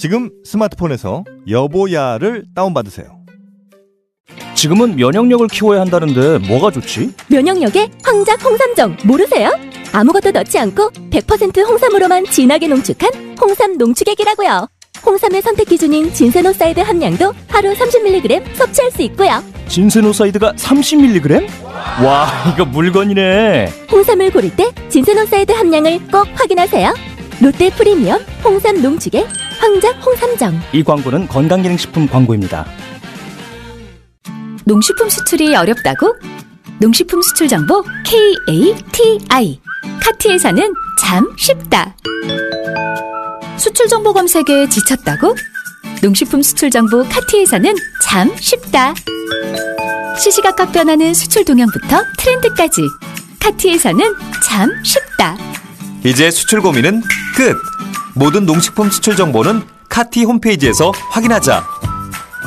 지금 스마트폰에서 여보야를 다운받으세요. 지금은 면역력을 키워야 한다는데 뭐가 좋지? 면역력에 황작 홍삼정 모르세요? 아무것도 넣지 않고 100% 홍삼으로만 진하게 농축한 홍삼 농축액이라고요. 홍삼의 선택 기준인 진세노사이드 함량도 하루 30mg 섭취할 수 있고요. 진세노사이드가 30mg? 와, 이거 물건이네. 홍삼을 고를 때 진세노사이드 함량을 꼭 확인하세요. 롯데 프리미엄 홍삼 농축액 황작 홍삼정. 이 광고는 건강기능식품 광고입니다. 농식품 수출이 어렵다고? 농식품 수출 정보 KATI. 카티에서는 참 쉽다. 수출 정보 검색에 지쳤다고? 농식품 수출 정보 카티에서는 참 쉽다. 시시각각 변하는 수출 동향부터 트렌드까지 카티에서는 참 쉽다. 이제 수출 고민은 끝. 모든 농식품 수출 정보는 카티 홈페이지에서 확인하자.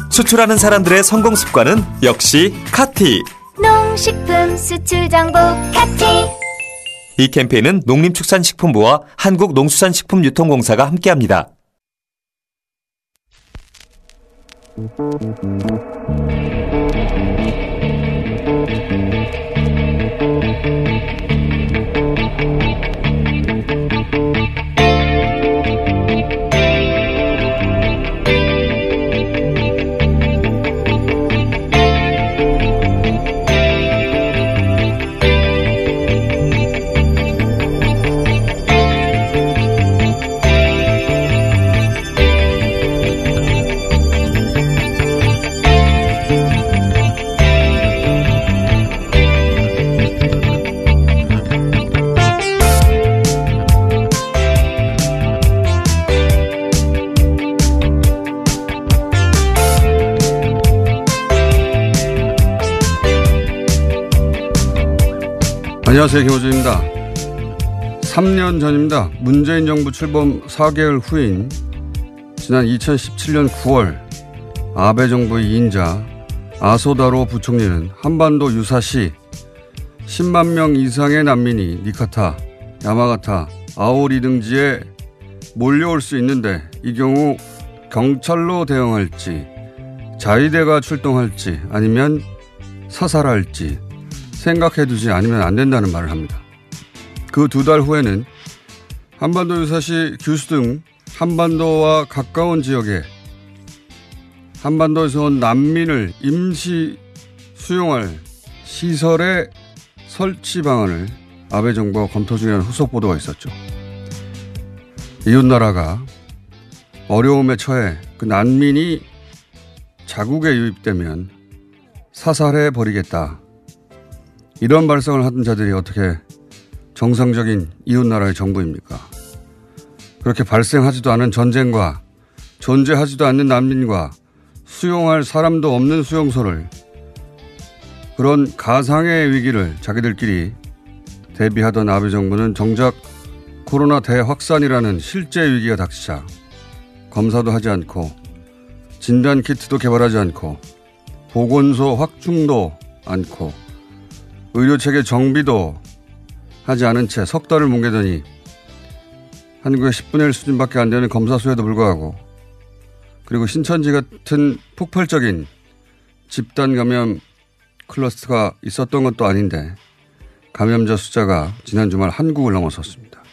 수출하는 사람들의 성공 습관은 역시 카티. 농식품 수출 정보 카티 이 캠페인은 농림축산식품부와 한국농수산식품유통공사가 함께합니다. 안녕하세요. 김호준입니다. 3년 전입니다. 문재인 정부 출범 4개월 후인 지난 2017년 9월 아베 정부의 2인자 아소다로 부총리는 한반도 유사시 10만 명 이상의 난민이 니카타, 야마가타, 아오리 등지에 몰려올 수 있는데 이 경우 경찰로 대응할지 자위대가 출동할지 아니면 사살할지 생각해두지 않으면 안 된다는 말을 합니다. 그 두 달 후에는 한반도 유사시 규수 등 한반도와 가까운 지역에 한반도에서 온 난민을 임시 수용할 시설의 설치 방안을 아베 정부가 검토 중이라는 후속 보도가 있었죠. 이웃 나라가 어려움에 처해 그 난민이 자국에 유입되면 사살해 버리겠다. 이런 발상을 하던 자들이 어떻게 정상적인 이웃나라의 정부입니까? 그렇게 발생하지도 않은 전쟁과 존재하지도 않는 난민과 수용할 사람도 없는 수용소를 그런 가상의 위기를 자기들끼리 대비하던 아베 정부는 정작 코로나 대확산이라는 실제 위기가 닥치자 검사도 하지 않고 진단 키트도 개발하지 않고 보건소 확충도 않고 의료 체계 정비도 하지 않은 채 석 달을 뭉개더니 한국의 10분의 1 수준밖에 안 되는 검사 수에도 불구하고 그리고 신천지 같은 폭발적인 집단 감염 클러스터가 있었던 것도 아닌데 감염자 숫자가 지난 주말 한국을 넘어섰습니다.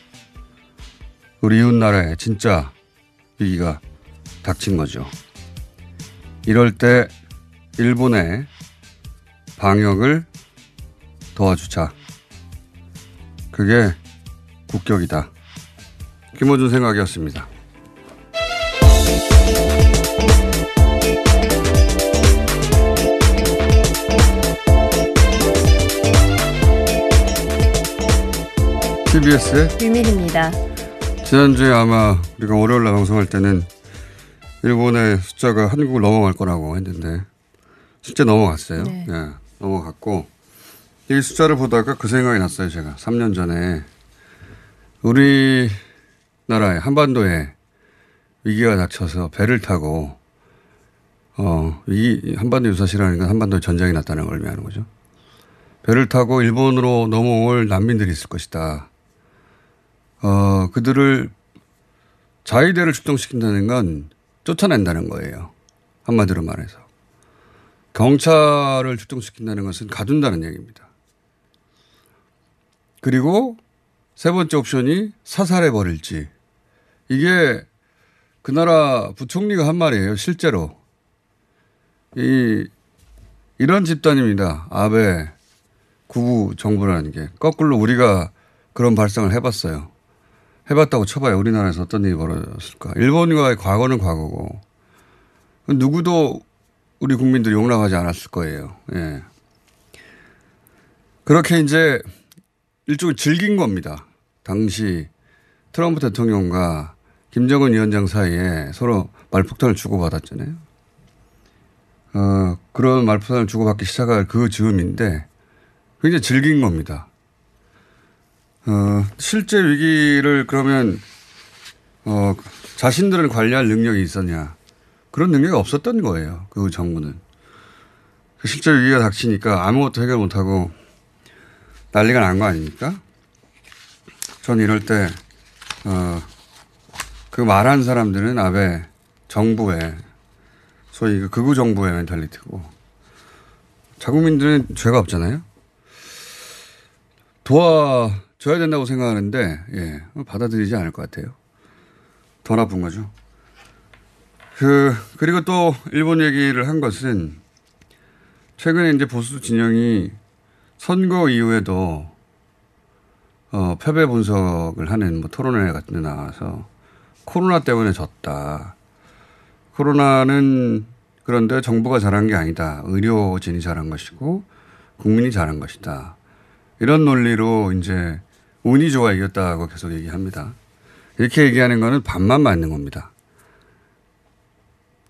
우리 이웃 나라에 진짜 위기가 닥친 거죠. 이럴 때 일본의 방역을 도와주자. 그게 국격이다. 김호준 생각이었습니다. TBS의 유민입니다. 지난주에 아마 우리가 월요일 날 방송할 때는 일본의 숫자가 한국을 넘어갈 거라고 했는데 실제 넘어갔어요. 네. 예, 넘어갔고 이 숫자를 보다가 그 생각이 났어요. 제가 3년 전에 우리나라에 한반도에 위기가 닥쳐서 배를 타고 어, 이 한반도 유사시라는 건 한반도에 전쟁이 났다는 걸 의미하는 거죠. 배를 타고 일본으로 넘어올 난민들이 있을 것이다. 어, 그들을 자위대를 출동시킨다는 건 쫓아낸다는 거예요. 한마디로 말해서. 경찰을 출동시킨다는 것은 가둔다는 얘기입니다. 그리고 세 번째 옵션이 사살해 버릴지. 이게 그 나라 부총리가 한 말이에요. 실제로. 이, 이런 집단입니다. 아베 구부 정부라는 게. 거꾸로 우리가 그런 발상을 해봤어요. 해봤다고 쳐봐요. 우리나라에서 어떤 일이 벌어졌을까. 일본과의 과거는 과거고. 누구도 우리 국민들이 용납하지 않았을 거예요. 예. 그렇게 이제 일종의 즐긴 겁니다. 당시 트럼프 대통령과 김정은 위원장 사이에 서로 말폭탄을 주고받았잖아요. 어, 그런 말폭탄을 주고받기 시작할 그 즈음인데 굉장히 즐긴 겁니다. 어, 실제 위기를 그러면 어, 자신들을 관리할 능력이 있었냐. 그런 능력이 없었던 거예요. 그 정부는. 그 실제 위기가 닥치니까 아무것도 해결 못하고 난리가 난 거 아닙니까? 전 이럴 때, 어, 그 말한 사람들은 아베 정부의 소위 그 극우 정부의 멘탈리티고 자국민들은 죄가 없잖아요. 도와줘야 된다고 생각하는데 예, 받아들이지 않을 것 같아요. 더 나쁜 거죠. 그 그리고 또 일본 얘기를 한 것은 최근에 이제 보수 진영이 선거 이후에도 어, 패배 분석을 하는 뭐 토론회 같은 데 나와서 코로나 때문에 졌다. 코로나는 그런데 정부가 잘한 게 아니다. 의료진이 잘한 것이고 국민이 잘한 것이다. 이런 논리로 이제 운이 좋아 이겼다고 계속 얘기합니다. 이렇게 얘기하는 거는 반만 맞는 겁니다.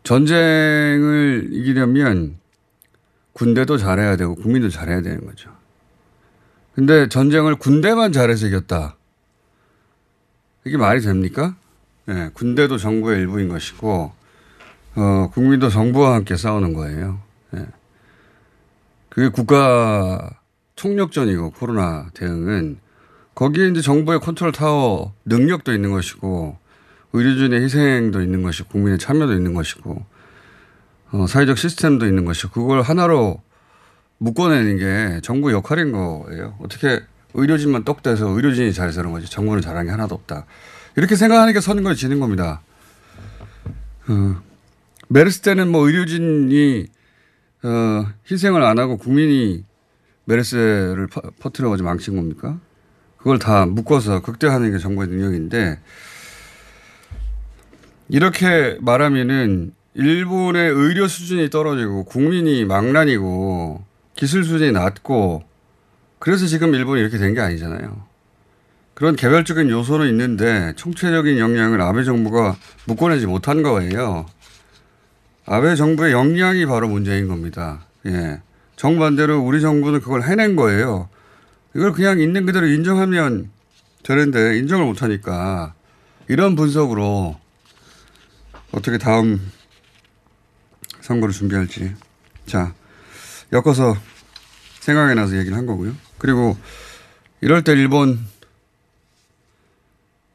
전쟁을 이기려면 군대도 잘해야 되고 국민도 잘해야 되는 거죠. 근데 전쟁을 군대만 잘해서 이겼다. 이게 말이 됩니까? 예, 군대도 정부의 일부인 것이고, 어, 국민도 정부와 함께 싸우는 거예요. 예. 그게 국가 총력전이고, 코로나 대응은. 거기에 이제 정부의 컨트롤 타워 능력도 있는 것이고, 의료진의 희생도 있는 것이고, 국민의 참여도 있는 것이고, 어, 사회적 시스템도 있는 것이고, 그걸 하나로 묶어내는 게 정부 역할인 거예요. 어떻게 의료진만 똑 떼서 의료진이 잘 사는 거지 정부는 잘한 게 하나도 없다. 이렇게 생각하니까 선거에 지는 겁니다. 어, 메르스 때는 뭐 의료진이 어, 희생을 안 하고 국민이 메르스를 퍼, 퍼뜨려가지고 망친 겁니까? 그걸 다 묶어서 극대화하는 게 정부의 능력인데 이렇게 말하면은 일본의 의료 수준이 떨어지고 국민이 망란이고 기술 수준이 낮고 그래서 지금 일본이 이렇게 된 게 아니잖아요. 그런 개별적인 요소는 있는데 총체적인 역량을 아베 정부가 묶어내지 못한 거예요. 아베 정부의 역량이 바로 문제인 겁니다. 예. 정반대로 우리 정부는 그걸 해낸 거예요. 이걸 그냥 있는 그대로 인정하면 되는데 인정을 못하니까 이런 분석으로 어떻게 다음 선거를 준비할지. 자, 엮어서 생각이 나서 얘기를 한 거고요. 그리고 이럴 때 일본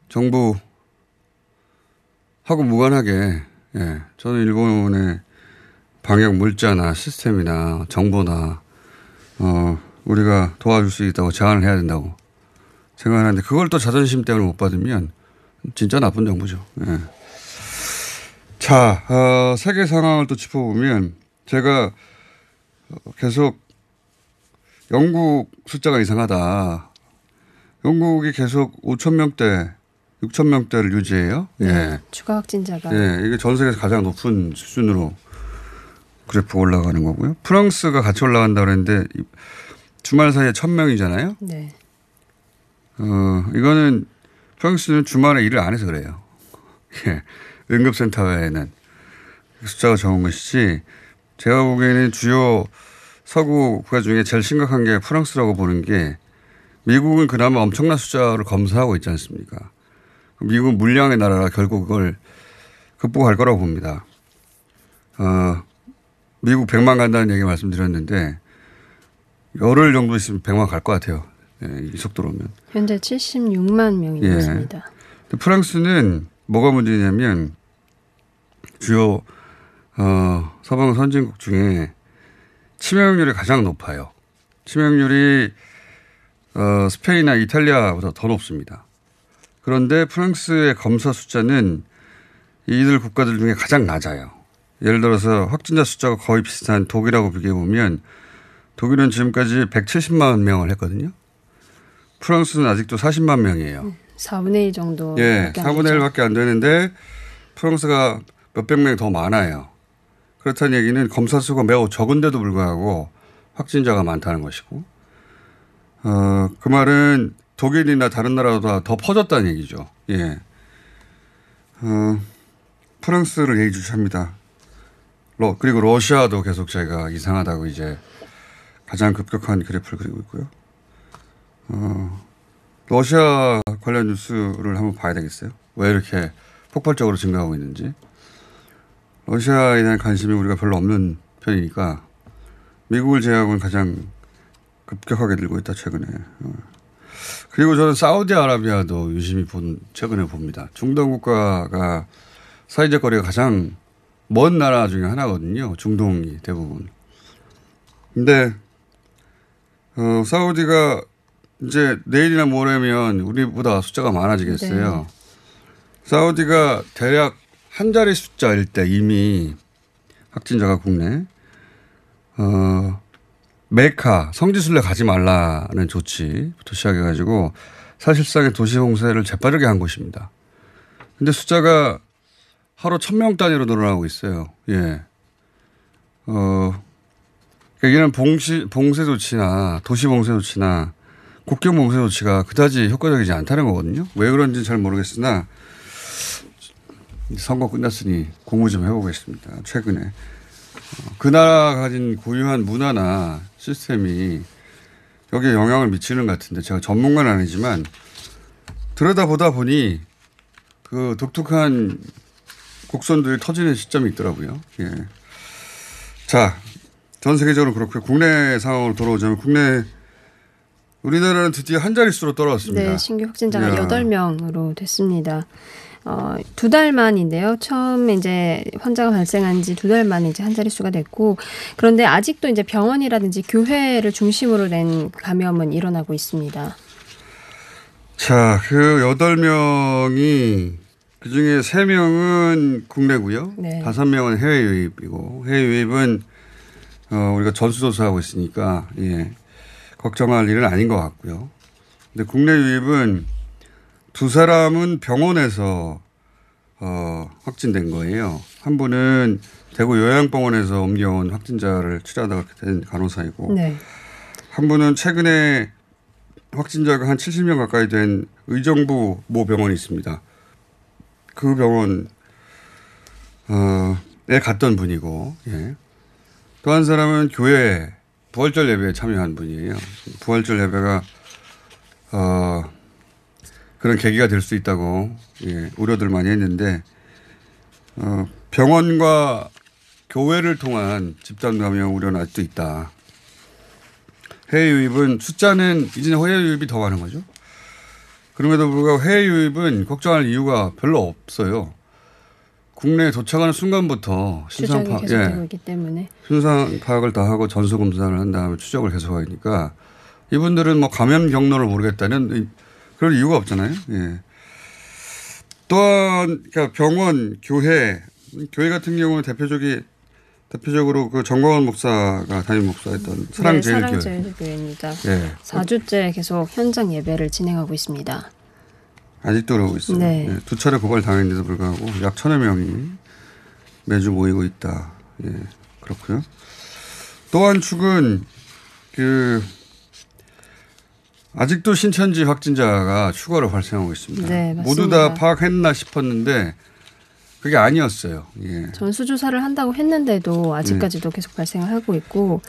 정부 하고 무관하게 예, 저는 일본의 방역 물자나 시스템이나 정보나 어, 우리가 도와줄 수 있다고 제안을 해야 된다고 생각하는데 그걸 또 자존심 때문에 못 받으면 진짜 나쁜 정부죠. 예. 자, 어, 세계 상황을 또 짚어보면 제가 계속 영국 숫자가 이상하다. 영국이 계속 5천 명대, 6천 명대를 유지해요. 예. 추가 확진자가 예, 이게 전 세계에서 가장 높은 수준으로 그래프 올라가는 거고요. 프랑스가 같이 올라간다 그랬는데 이- 주말 사이에 천 명이잖아요. 네. 어, 이거는 프랑스는 주말에 일을 안 해서 그래요. 예. 응급센터에는 숫자가 적은 것이지 제가 보기에는 주요 서구 국가 중에 제일 심각한 게 프랑스라고 보는 게 미국은 그나마 엄청난 숫자를 검사하고 있지 않습니까? 미국은 물량의 나라라 결국 그걸 극복할 거라고 봅니다. 어, 미국 100만 간다는 얘기 말씀드렸는데 열흘 정도 있으면 100만 갈 것 같아요. 예, 이 속도로면. 현재 76만 명이 예. 넘습니다. 근데 프랑스는 뭐가 문제냐면 주요 어, 서방 선진국 중에 치명률이 가장 높아요. 치명률이 어, 스페인이나 이탈리아보다 더 높습니다. 그런데 프랑스의 검사 숫자는 이들 국가들 중에 가장 낮아요. 예를 들어서 확진자 숫자가 거의 비슷한 독일하고 비교해 보면 독일은 지금까지 170만 명을 했거든요. 프랑스는 아직도 40만 명이에요. 4분의 1 정도. 예, 4분의 1밖에 안 되는데 프랑스가 몇백 명이 더 많아요. 그렇다는 얘기는 검사 수가 매우 적은데도 불구하고 확진자가 많다는 것이고, 어, 그 말은 독일이나 다른 나라보다 더 퍼졌다는 얘기죠. 예. 어, 프랑스를 예의주시합니다. 러, 그리고 러시아도 계속 제가 이상하다고 이제 가장 급격한 그래프를 그리고 있고요. 어, 러시아 관련 뉴스를 한번 봐야 되겠어요. 왜 이렇게 폭발적으로 증가하고 있는지. 러시아에 대한 관심이 우리가 별로 없는 편이니까 미국을 제외하고는 가장 급격하게 늘고 있다 최근에. 어. 그리고 저는 사우디아라비아도 유심히 본 최근에 봅니다. 중동 국가가 사회적 거리가 가장 먼 나라 중에 하나거든요. 중동이 대부분. 근데 어, 사우디가 이제 내일이나 모레면 우리보다 숫자가 많아지겠어요. 사우디가 대략 한 자리 숫자일 때 이미 확진자가 국내 어, 메카 성지순례 가지 말라는 조치부터 시작해가지고 사실상의 도시 봉쇄를 재빠르게 한 곳입니다. 근데 숫자가 하루 천 명 단위로 늘어나고 있어요. 예. 어, 그러니까 이는 봉시, 봉쇄 조치나 도시 봉쇄 조치나 국경 봉쇄 조치가 그다지 효과적이지 않다는 거거든요. 왜 그런지는 잘 모르겠으나 선거 끝났으니 공부 좀 해보겠습니다. 최근에 어, 그 나라 가진 고유한 문화나 시스템이 여기에 영향을 미치는 것 같은데 제가 전문가는 아니지만 들여다보다 보니 그 독특한 곡선들이 터지는 시점이 있더라고요. 예. 자, 전 세계적으로 그렇고요. 국내 상황으로 돌아오자면 국내 우리나라는 드디어 한 자릿수로 떨어졌습니다. 네, 신규 확진자가 이야. 8명으로 됐습니다. 어, 두 달 만인데요. 처음 이제 환자가 발생한 지 두 달 만에 이제 한 자릿수가 됐고, 그런데 아직도 이제 병원이라든지 교회를 중심으로 낸 감염은 일어나고 있습니다. 자, 그 여덟 명이 그 중에 세 명은 국내고요. 네. 다섯 명은 해외 유입이고 해외 유입은 어, 우리가 전수조사하고 있으니까 예, 걱정할 일은 아닌 것 같고요. 근데 국내 유입은 두 사람은 병원에서 어, 확진된 거예요. 한 분은 대구 요양병원에서 옮겨온 확진자를 치료하다 그렇게 된 간호사이고 네. 한 분은 최근에 확진자가 한 70명 가까이 된 의정부 모 병원이 있습니다. 그 병원 어에 갔던 분이고 예. 또 한 사람은 교회 부활절 예배에 참여한 분이에요. 부활절 예배가 어 그런 계기가 될 수 있다고 예, 우려들 많이 했는데 어 병원과 교회를 통한 집단 감염 우려는 아직도 있다. 해외 유입은 숫자는 이제는 해외 유입이 더 많은 거죠. 그럼에도 불구하고 해외 유입은 걱정할 이유가 별로 없어요. 국내에 도착하는 순간부터 신상 추적이 파, 계속되고 예, 때문에. 신상 파악을 다 하고 전수 검사를 한 다음에 추적을 계속하니까 이분들은 뭐 감염 경로를 모르겠다는 이- 그럴 이유가 없잖아요. 예. 또한 그러니까 병원, 교회, 교회 같은 경우는 대표적이 대표적으로 그 정광원 목사가 담임 목사였던 네, 사랑제일교회. 사랑제일교회입니다. 예. 4주째 계속 현장 예배를 진행하고 있습니다. 아직도 그러고 있어요. 네. 예, 두 차례 고발 당했는데도 불구하고 약 천여 명이 매주 모이고 있다. 예, 그렇고요. 또한 축은 그 아직도 신천지 확진자가 추가로 발생하고 있습니다. 네, 모두 맞습니다. 다 파악했나 싶었는데 그게 아니었어요. 예. 전수조사를 한다고 했는데도 아직까지도 계속 발생을 하고 있고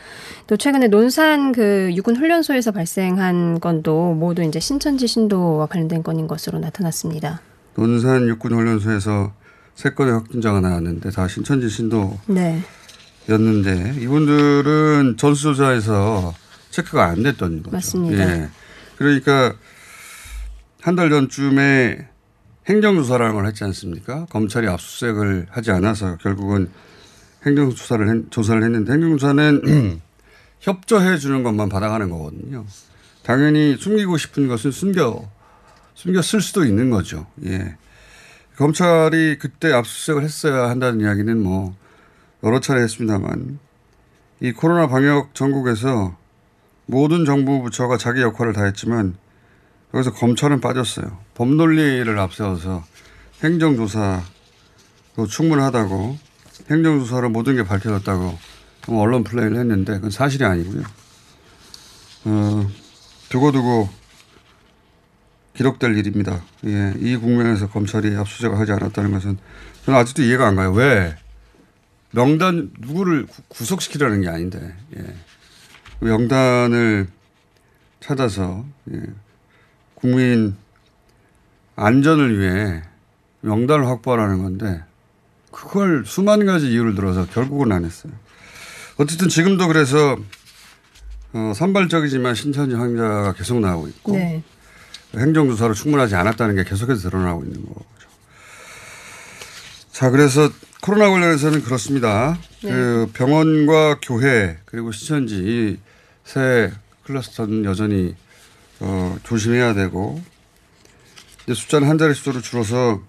또 최근에 논산 그 육군 훈련소에서 발생한 건도 모두 이제 신천지 신도와 관련된 건인 것으로 나타났습니다. 논산 육군 훈련소에서 세 건의 확진자가 나왔는데 다 신천지 신도 네. 였는데 이분들은 전수조사에서 체크가 안 됐던 거죠. 맞습니다. 예. 그러니까 한 달 전쯤에 행정조사라는 걸 했지 않습니까? 검찰이 압수수색을 하지 않아서 결국은 행정조사를 했- 조사를 했는데 행정조사는 협조해 주는 것만 받아가는 거거든요. 당연히 숨기고 싶은 것은 숨겨 쓸 수도 있는 거죠. 예. 검찰이 그때 압수수색을 했어야 한다는 이야기는 뭐 여러 차례 했습니다만 이 코로나 방역 전국에서 모든 정부 부처가 자기 역할을 다 했지만 여기서 검찰은 빠졌어요. 법논리를 앞세워서 행정조사도 충분하다고 행정조사로 모든 게 밝혀졌다고 뭐 언론 플레이를 했는데 그건 사실이 아니고요. 어, 두고두고 기록될 일입니다. 예, 이 국면에서 검찰이 압수수색을 하지 않았다는 것은 저는 아직도 이해가 안 가요. 왜? 명단 누구를 구- 구속시키라는 게 아닌데 예. 명단을 찾아서 예. 국민 안전을 위해 명단을 확보하라는 건데 그걸 수만 가지 이유를 들어서 결국은 안 했어요. 어쨌든 지금도 그래서 어, 산발적이지만 신천지 환자가 계속 나오고 있고 네. 행정조사로 충분하지 않았다는 게 계속해서 드러나고 있는 거죠. 자, 그래서 코로나 관련해서는 그렇습니다. 네. 그 병원과 교회 그리고 시천지 이세 클러스터는 여전히 어, 조심해야 되고 이제 숫자는 한 자리 수로 줄어서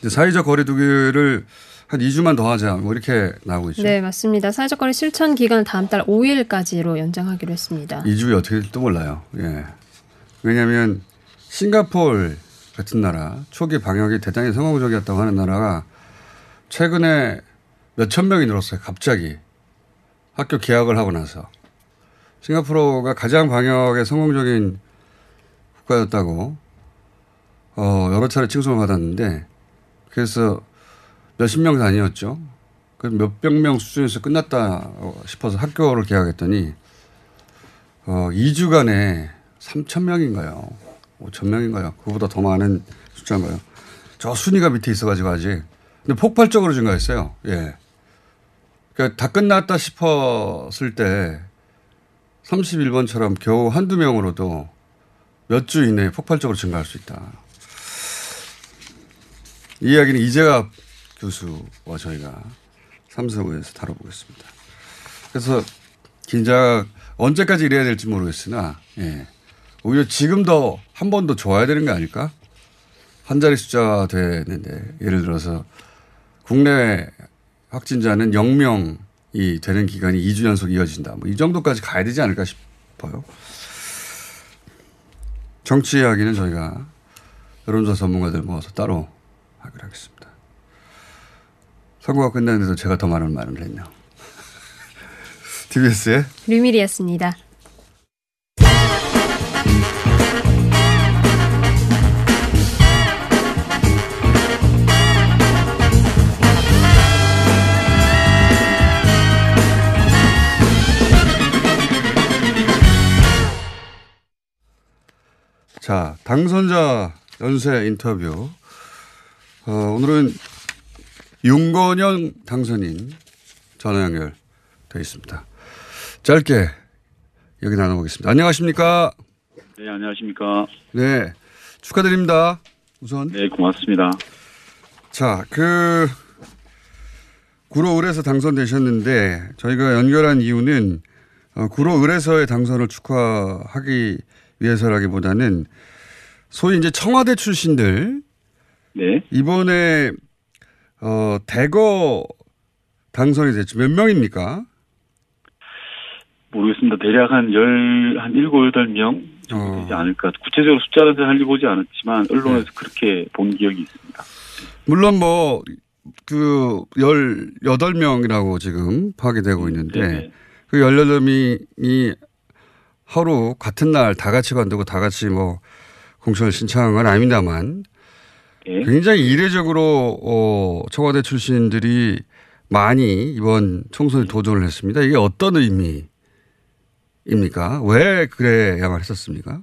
이제 사회적 거리두기를 한 2주만 더 하자 뭐 이렇게 나오고 있죠. 네, 맞습니다. 사회적 거리 실천 기간을 다음 달 5일까지로 연장하기로 했습니다. 2주에 어떻게 될지도 몰라요. 예. 왜냐하면 싱가폴 같은 나라 초기 방역이 대단히 성공적이었다고 하는 나라가 최근에 몇천 명이 늘었어요. 갑자기 학교 개학을 하고 나서 싱가포르가 가장 방역에 성공적인 국가였다고 어, 여러 차례 칭송을 받았는데 그래서 몇십 명 단위였죠. 그 몇백 명 수준에서 끝났다 싶어서 학교를 개학했더니 어, 2주간에 3천 명인가요? 5천 명인가요? 그보다 더 많은 숫자인가요? 저 순위가 밑에 있어가지고 아직. 근데 폭발적으로 증가했어요. 예. 그러니까 다 끝났다 싶었을 때 31번처럼 겨우 한두 명으로도 몇 주 이내에 폭발적으로 증가할 수 있다. 이 이야기는 이재갑 교수와 저희가 3, 4부에서 다뤄보겠습니다. 그래서 긴장 언제까지 이래야 될지 모르겠으나 예. 오히려 지금 더 한 번 더 좋아야 되는 거 아닐까? 한 자리 숫자 되는데 예를 들어서 국내 확진자는 0명 이 되는 기간이 2주 연속 이어진다. 뭐 이 정도까지 가야 되지 않을까 싶어요. 정치 이야기는 저희가 여론조사 전문가들 모아서 따로 하기로 하겠습니다. 선거가 끝났는데도 제가 더 많은 말을 했네요. TBS의 류밀이었습니다. 당선자 연쇄 인터뷰. 어, 오늘은 윤건영 당선인 전화 연결돼 있습니다. 짧게 여기 나눠보겠습니다. 안녕하십니까? 네, 안녕하십니까. 네. 축하드립니다. 우선. 네, 고맙습니다. 자, 그, 구로 을에서 당선되셨는데, 저희가 연결한 이유는, 어, 구로 의뢰서의 당선을 축하하기 위해서라기보다는 소위 이제 청와대 출신들 네. 이번에 어, 대거 당선이 됐죠. 몇 명입니까? 모르겠습니다. 대략 한 열, 한 일곱, 여덟 명 정도 되지 않을까. 구체적으로 숫자는 잘 보지 않았지만, 언론에서 그렇게 본 기억이 있습니다. 물론 뭐, 그, 18명이라고 지금 파악이 되고 있는데, 네네. 그 18명이 하루 같은 날 다 같이 관두고 다 같이 뭐, 공천을 신청한 건 아닙니다만, 예. 굉장히 이례적으로, 어, 청와대 출신들이 많이 이번 총선에 도전을 했습니다. 이게 어떤 의미입니까? 왜 그래야만 했었습니까?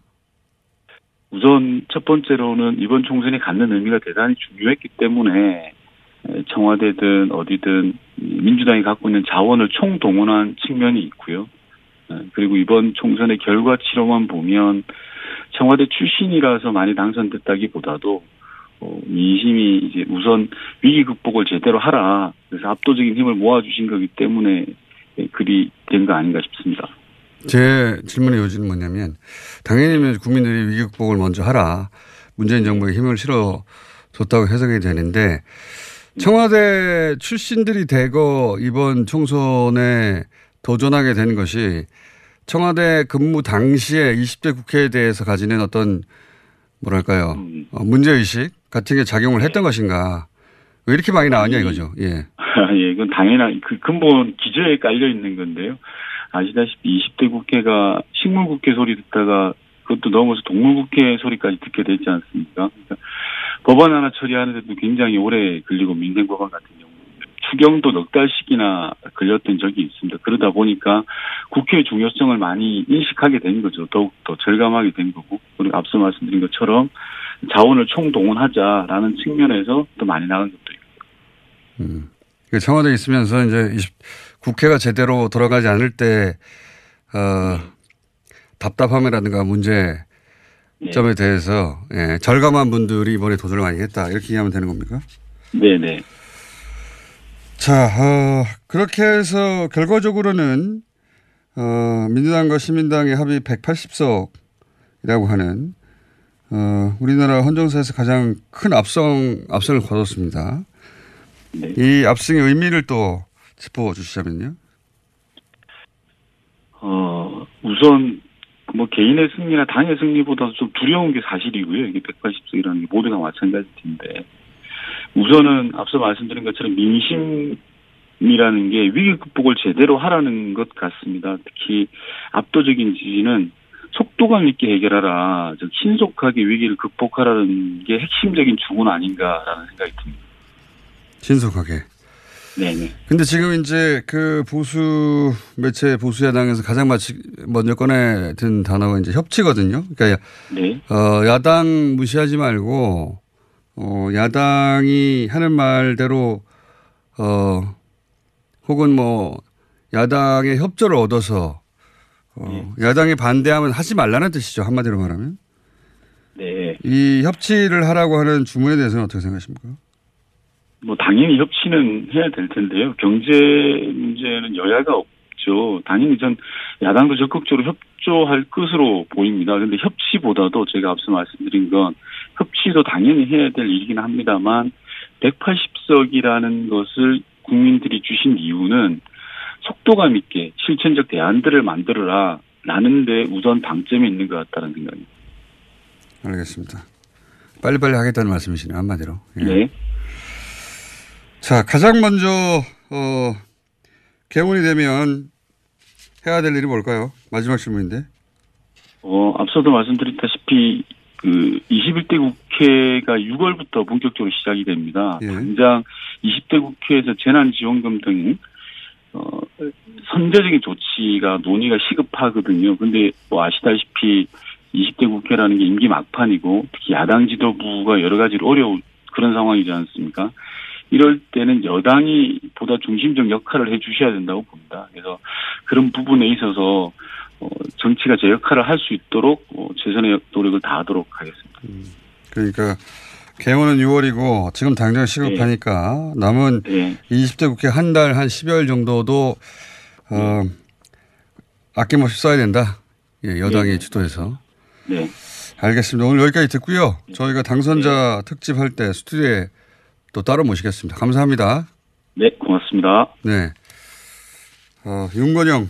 우선 첫 번째로는 이번 총선이 갖는 의미가 대단히 중요했기 때문에 에, 청와대든 어디든 이 민주당이 갖고 있는 자원을 총동원한 측면이 있고요. 에, 그리고 이번 총선의 결과치로만 보면 청와대 출신이라서 많이 당선됐다기보다도 어, 민심이 이제 우선 위기 극복을 제대로 하라. 그래서 압도적인 힘을 모아주신 거기 때문에 에, 그리 된 거 아닌가 싶습니다. 제 질문의 요지는 뭐냐면 당연히 국민들이 위기 극복을 먼저 하라. 문재인 정부에 힘을 실어 줬다고 해석이 되는데 청와대 출신들이 대거 이번 총선에 도전하게 된 것이 청와대 근무 당시에 20대 국회에 대해서 가지는 어떤 뭐랄까요 어, 문제의식 같은 게 작용을 했던 것인가 왜 이렇게 많이 나왔냐 이거죠. 예. 예, 이건 당연한 그 근본 기저에 깔려 있는 건데요. 아시다시피 20대 국회가 식물국회 소리 듣다가 그것도 넘어서 동물국회 소리까지 듣게 됐지 않습니까? 그러니까 법안 하나 처리하는데도 굉장히 오래 걸리고 민생법안 같은 경우 추경도 넉 달씩이나 걸렸던 적이 있습니다. 그러다 보니까 국회의 중요성을 많이 인식하게 된 거죠. 더욱 더 절감하게 된 거고 그리고 앞서 말씀드린 것처럼 자원을 총동원하자라는 측면에서 또 많이 나간 것도 있고. 그 청와대에 있으면서 이제 20 국회가 제대로 돌아가지 않을 때, 어, 답답함이라든가 문제 점에 대해서, 예, 절감한 분들이 이번에 도전을 많이 했다. 이렇게 이해하면 되는 겁니까? 네네. 자, 어, 그렇게 해서 결과적으로는, 어, 민주당과 시민당의 합의 180석이라고 하는, 어, 우리나라 헌정사에서 가장 큰 압승, 압승을 거뒀습니다. 이 압승의 의미를 또 짚어 주시자면요. 어, 우선, 뭐, 개인의 승리나 당의 승리보다도 좀 두려운 게 사실이고요. 이게 180석이라는 게 모두가 마찬가지일 텐데. 우선은 앞서 말씀드린 것처럼 민심이라는 게 위기 극복을 제대로 하라는 것 같습니다. 특히 압도적인 지지는 속도감 있게 해결하라, 즉, 신속하게 위기를 극복하라는 게 핵심적인 주문 아닌가라는 생각이 듭니다. 신속하게. 네네. 근데 지금 이제 그 보수 매체 보수 야당에서 가장 마치 먼저 꺼내든 단어가 이제 협치거든요. 그러니까 네. 어, 야당 무시하지 말고 어, 야당이 하는 말대로 어, 혹은 뭐 야당의 협조를 얻어서 어, 야당이 반대하면 하지 말라는 뜻이죠. 한마디로 말하면. 네. 이 협치를 하라고 하는 주문에 대해서는 어떻게 생각하십니까? 뭐 당연히 협치는 해야 될 텐데요. 경제 문제는 여야가 없죠. 당연히 전 야당도 적극적으로 협조할 것으로 보입니다. 그런데 협치보다도 제가 앞서 말씀드린 건 협치도 당연히 해야 될 일이긴 합니다만 180석이라는 것을 국민들이 주신 이유는 속도감 있게 실천적 대안들을 만들어라 라는데 우선 방점이 있는 것 같다는 생각입니다. 알겠습니다. 빨리빨리 하겠다는 말씀이시네요. 한마디로. 예. 네. 자, 가장 먼저, 어, 개원이 되면 해야 될 일이 뭘까요? 마지막 질문인데. 어, 앞서도 말씀드렸다시피 그 21대 국회가 6월부터 본격적으로 시작이 됩니다. 당장 20대 국회에서 재난지원금 등 어, 선제적인 조치가 논의가 시급하거든요. 근데 뭐 아시다시피 20대 국회라는 게 임기 막판이고 특히 야당 지도부가 여러 가지로 어려운 그런 상황이지 않습니까? 이럴 때는 여당이 보다 중심적 역할을 해 주셔야 된다고 봅니다. 그래서 그런 부분에 있어서 어, 정치가 제 역할을 할 수 있도록 어, 최선의 노력을 다하도록 하겠습니다. 그러니까 개원은 6월이고 지금 당장 시급하니까 남은 네. 20대 국회 한 달, 한 10여일 정도도 어, 아낌없이 써야 된다. 예, 여당이 네. 주도해서. 네. 알겠습니다. 오늘 여기까지 듣고요. 저희가 당선자 네. 특집 할 때 스튜디오에 또 따로 모시겠습니다. 감사합니다. 네, 고맙습니다. 네. 어, 윤건영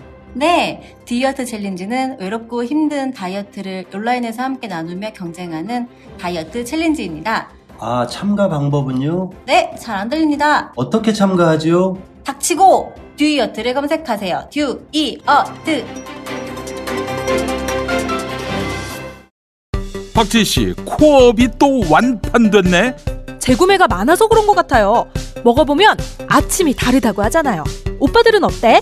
네, 듀이어트 챌린지는 외롭고 힘든 다이어트를 온라인에서 함께 나누며 경쟁하는 다이어트 챌린지입니다. 아, 참가 방법은요? 네, 잘 안 들립니다. 어떻게 참가하지요? 닥치고 듀이어트를 검색하세요. 듀이어트. 박지희 씨, 코업이 또 완판됐네. 재구매가 많아서 그런 것 같아요. 먹어보면 아침이 다르다고 하잖아요. 오빠들은 어때?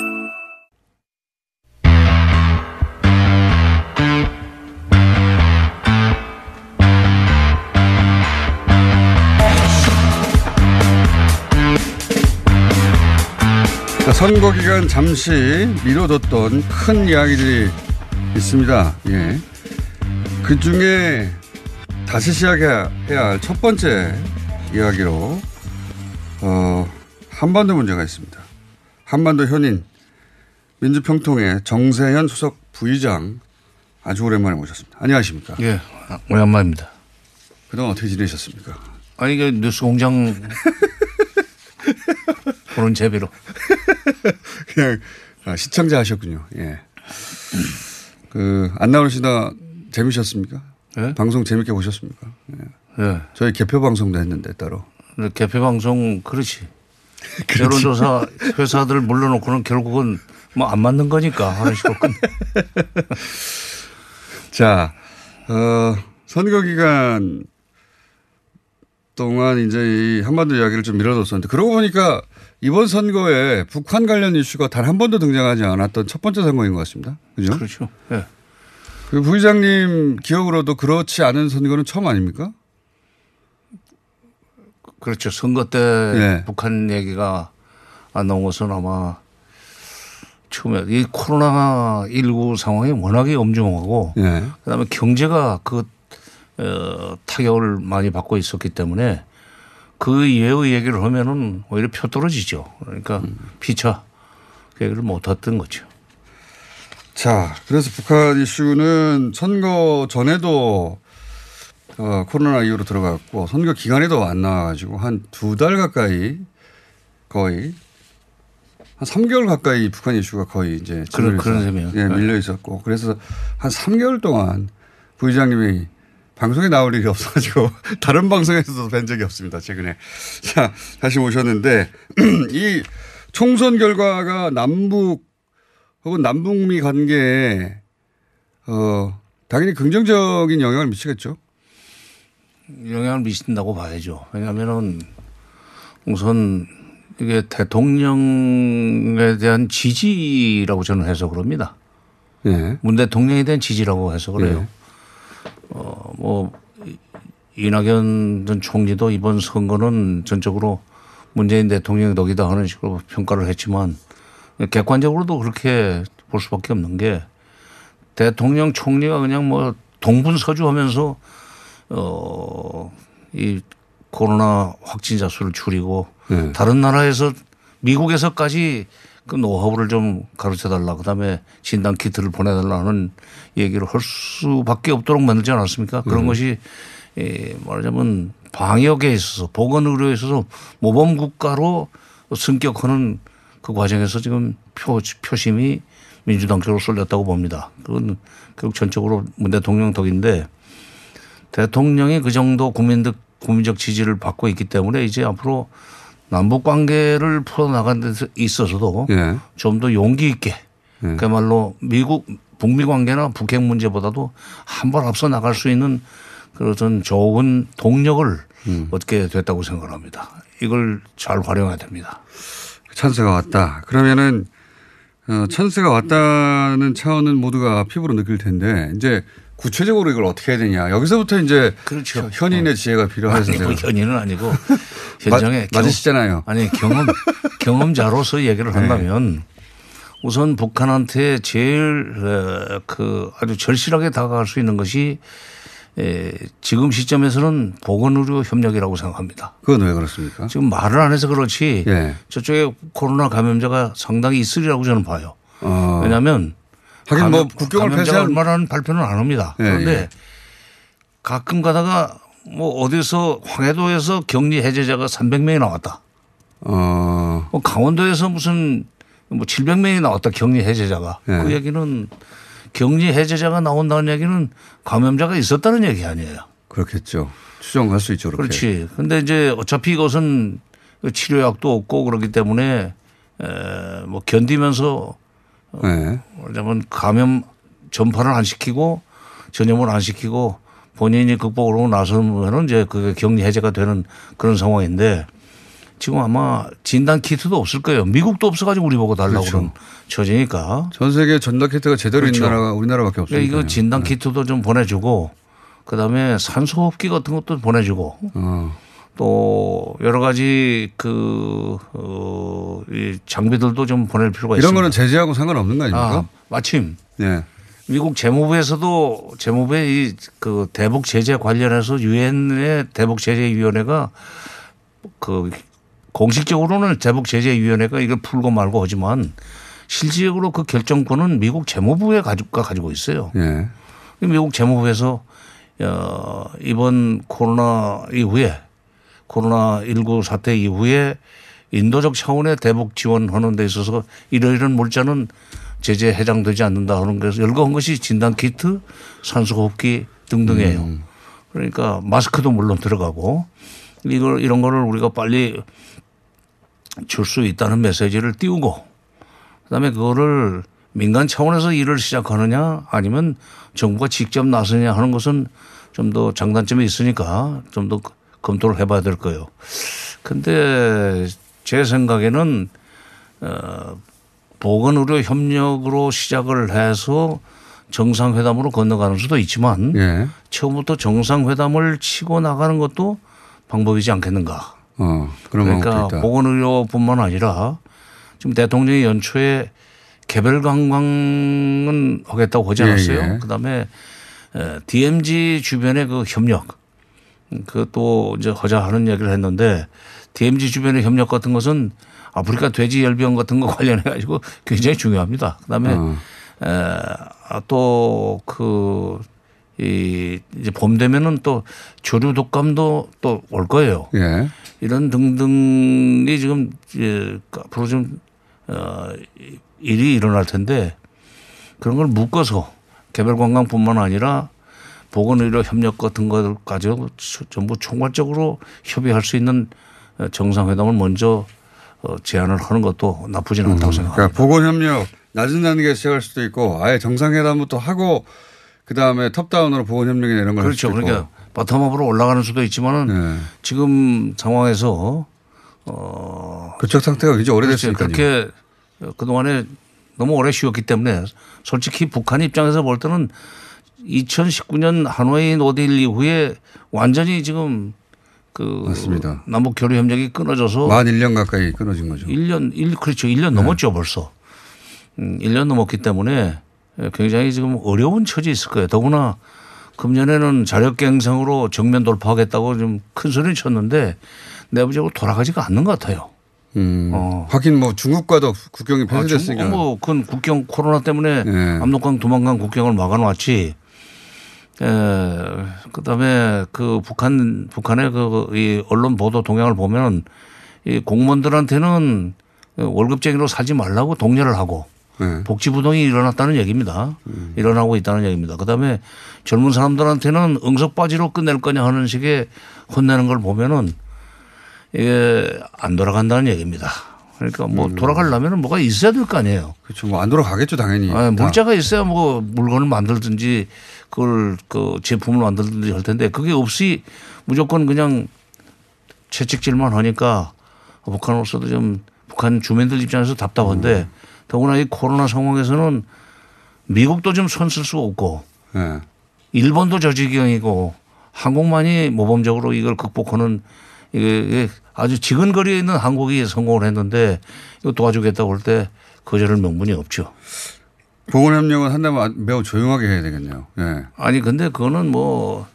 선거 기간 잠시 미뤄뒀던 큰 이야기들이 있습니다. 예. 그 중에 다시 시작해야 할 첫 번째 이야기로, 어, 한반도 문제가 있습니다. 한반도 현인 민주평통의 정세현 수석 부의장 아주 오랜만에 모셨습니다. 안녕하십니까? 예, 오랜만입니다. 그동안 어떻게 지내셨습니까? 아니, 그 뉴스 공장 보는 재배로. 그냥 아, 시청자 하셨군요. 예. 그, 안 나오시다 재미셨습니까? 예? 방송 재밌게 보셨습니까? 예. 예. 저희 개표 방송도 했는데 따로. 개표 방송 그렇지. 여론조사 회사들 물러놓고는 결국은 뭐 안 맞는 거니까 하는 식으로 끝. 자, 어, 선거 기간 동안 이제 이 한반도 이야기를 좀 밀어뒀었는데 그러고 보니까 이번 선거에 북한 관련 이슈가 단 한 번도 등장하지 않았던 첫 번째 선거인 것 같습니다. 그죠? 그렇죠. 네. 그 부의장님 기억으로도 그렇지 않은 선거는 처음 아닙니까? 그렇죠. 선거 때 네. 북한 얘기가 안 나온 것은 아마 처음에 이 코로나 19 상황이 워낙에 엄중하고 네. 그다음에 경제가 그 어, 타격을 많이 받고 있었기 때문에 그 이외의 얘기를 하면은 오히려 표 떨어지죠. 그러니까 음. 피차 그 얘기를 못 했던 거죠. 자, 그래서 북한 이슈는 선거 전에도 어, 코로나 이후로 들어갔고 선거 기간에도 안 나와가지고 한 두 달 가까이 거의 한 3개월 가까이 북한 이슈가 거의 이제 그런 그런 셈이요. 예, 밀려 있었고 그래서 한 3개월 동안 부의장님이 방송에 나올 일이 없어가지고 다른 방송에서도 뵌 적이 없습니다. 최근에. 자, 다시 모셨는데 이 총선 결과가 남북 혹은 남북미 관계에 어, 당연히 긍정적인 영향을 미치겠죠. 영향을 미친다고 봐야죠. 왜냐하면은 우선 이게 대통령에 대한 지지라고 저는 해석을 합니다. 예. 문 대통령에 대한 지지라고 해석을 해요. 어, 뭐, 이낙연 전 총리도 이번 선거는 전적으로 문재인 대통령의 덕이다 하는 식으로 평가를 했지만 객관적으로도 그렇게 볼 수밖에 없는 게 대통령 총리가 그냥 뭐 동분서주 하면서 어, 이 코로나 확진자 수를 줄이고 네. 다른 나라에서 미국에서까지 그 노하우를 좀 가르쳐 달라 그다음에 진단 키트를 보내달라는 얘기를 할 수밖에 없도록 만들지 않았습니까? 그런 음. 것이 예, 말하자면 방역에 있어서 보건 의료에 있어서 모범 국가로 승격하는 그 과정에서 지금 표, 표심이 민주당 쪽으로 쏠렸다고 봅니다. 그건 결국 전적으로 문 대통령 덕인데 대통령이 그 정도 국민적 국민적 지지를 받고 있기 때문에 이제 앞으로 남북 관계를 풀어나가는 데 있어서도 예. 좀더 용기 있게 그야말로 미국 북미 관계나 북핵 문제보다도 한 발 앞서 나갈 수 있는 그런 좋은 동력을 얻게 됐다고 생각을 합니다. 이걸 잘 활용해야 됩니다. 찬스가 왔다. 그러면은 어, 찬스가 왔다는 차원은 모두가 피부로 느낄 텐데 이제 구체적으로 이걸 어떻게 해야 되냐. 여기서부터 이제 그렇죠. 현인의 지혜가 필요해서 아니, 뭐. 현인은 아니고 현장에 맞- 맞으시잖아요. 아니 경험 경험자로서 얘기를 한다면 우선 북한한테 제일 어, 그 아주 절실하게 다가갈 수 있는 것이 에, 지금 시점에서는 보건의료 협력이라고 생각합니다. 그건 왜 그렇습니까? 지금 말을 안 해서 그렇지 예. 저쪽에 코로나 감염자가 상당히 있으리라고 저는 봐요. 어. 왜냐하면 하긴 뭐 감염- 국경을 감염자가 폐쇄한- 얼마라는 발표는 안 합니다. 예, 그런데 예. 가끔 가다가 뭐 어디서 황해도에서 격리 해제자가 300명이 나왔다. 어. 뭐 강원도에서 무슨 뭐 700명이 나왔다 격리 해제자가 예. 그 얘기는 격리 해제자가 나온다는 얘기는 감염자가 있었다는 얘기 아니에요. 그렇겠죠. 추정할 수 있죠. 그렇게. 그렇지. 근데 이제 어차피 이것은 그 치료약도 없고 그렇기 때문에 에, 뭐 견디면서 네. 말하자면 감염 전파를 안 시키고 전염을 안 시키고 본인이 극복으로 나서면은 이제 그게 격리 해제가 되는 그런 상황인데 지금 아마 진단 키트도 없을 거예요. 미국도 없어가지고 우리 보고 달라고 그렇죠. 그런 처지니까. 전 세계 전담 키트가 제대로 그렇죠. 있는 나라가 우리나라밖에 없으니까. 이거 진단 키트도 좀 보내주고 그다음에 산소호흡기 같은 것도 보내주고 어. 또 여러 가지 그, 어, 이 장비들도 좀 보낼 필요가 이런 있습니다. 거는 제재하고 상관없는 거 아닙니까? 아, 마침 네. 미국 재무부에서도 재무부의 이 그 대북 제재 관련해서 유엔의 대북 제재 위원회가 그 공식적으로는 대북 제재 위원회가 이걸 풀고 말고 하지만 실질적으로 그 결정권은 미국 재무부에 가지고 가지고 있어요. 예. 미국 재무부에서 어 이번 코로나 이후에 코로나 19 사태 이후에 인도적 차원의 대북 지원하는 데 있어서 이러이런 물자는 제재 해당되지 않는다 하는 것에서 열거한 것이 진단 키트, 산소호흡기 등등이에요. 그러니까 마스크도 물론 들어가고 이걸 이런 거를 우리가 빨리 줄 수 있다는 메시지를 띄우고 그다음에 그거를 민간 차원에서 일을 시작하느냐 아니면 정부가 직접 나서냐 하는 것은 좀 더 장단점이 있으니까 좀더 검토를 해봐야 될 거예요. 근데 제 생각에는 어 보건의료 협력으로 시작을 해서 정상회담으로 건너가는 수도 있지만 예. 처음부터 정상회담을 치고 나가는 것도 방법이지 않겠는가. 어. 그러니까. 보건의료뿐만 아니라 지금 대통령이 연초에 개별 관광은 하겠다고 하지 예, 않았어요. 예. 그다음에 에, DMZ 주변의 그 협력 그것도 이제 하자 하는 얘기를 했는데 DMZ 주변의 협력 같은 것은 아프리카 돼지 열병 같은 거 관련해 가지고 굉장히 중요합니다. 그다음에 어. 아, 또그 이 이제 봄 되면은 또 조류 독감도 또 올 거예요. 예. 이런 등등이 지금 이제 앞으로 좀 어, 일이 일어날 텐데 그런 걸 묶어서 개별 관광뿐만 아니라 보건의료 협력 같은 걸 가지고 전부 총괄적으로 협의할 수 있는 정상회담을 먼저 어, 제안을 하는 것도 나쁘지는 않다고 생각합니다. 그러니까 보건협력 낮은 단계 시작할 수도 있고 아예 정상회담부터 하고 그 다음에 톱다운으로 보건협력이나 이런 걸할 그렇죠. 그러니까 바텀업으로 올라가는 수도 있지만은 네. 지금 상황에서 어 그쪽 상태가 굉장히 오래됐으니까요. 그렇게 그 동안에 너무 오래 쉬었기 때문에 솔직히 북한 입장에서 볼 때는 2019년 하노이 노딜 이후에 완전히 지금 그 맞습니다. 남북 교류 협력이 끊어져서 만 1년 가까이 끊어진 거죠. 1년 1 그렇죠. 1년 넘었죠, 벌써. 음, 1년 넘었기 때문에 굉장히 지금 어려운 처지에 있을 거예요. 더구나 금년에는 자력갱생으로 정면 돌파하겠다고 좀 큰 소리를 쳤는데 내부적으로 돌아가지가 않는 것 같아요. 음. 하긴 뭐 중국과도 국경이 아, 폐쇄됐으니까. 중국 뭐 그건 국경 코로나 때문에 압록강 두만강 국경을 막아놨지. 에, 그다음에 그 북한 북한의 그 이 언론 보도 동향을 보면 이 공무원들한테는 월급쟁이로 살지 말라고 독려를 하고 네. 복지 부동이 일어났다는 얘기입니다. 일어나고 있다는 얘기입니다. 그다음에 젊은 사람들한테는 응석바지로 끝낼 거냐 하는 식의 혼내는 걸 보면은 이게 안 돌아간다는 얘기입니다. 그러니까 뭐 돌아가려면 뭐가 있어야 될 거 아니에요. 그렇죠. 뭐 안 돌아가겠죠, 당연히. 아, 물자가 있어야 뭐 물건을 만들든지 그걸 그 제품을 만들든지 할 텐데 그게 없이 무조건 그냥 채찍질만 하니까 북한으로서도 좀 북한 주민들 입장에서 답답한데 더구나 이 코로나 상황에서는 미국도 좀 손 쓸 수가 없고 네. 일본도 저지경이고 한국만이 모범적으로 이걸 극복하는 이게 아주 지근거리에 있는 한국이 성공을 했는데 이거 도와주겠다고 할 때 거절할 명분이 없죠. 보건협력은 한다면 매우 조용하게 해야 되겠네요. 예. 아니 근데 그거는 뭐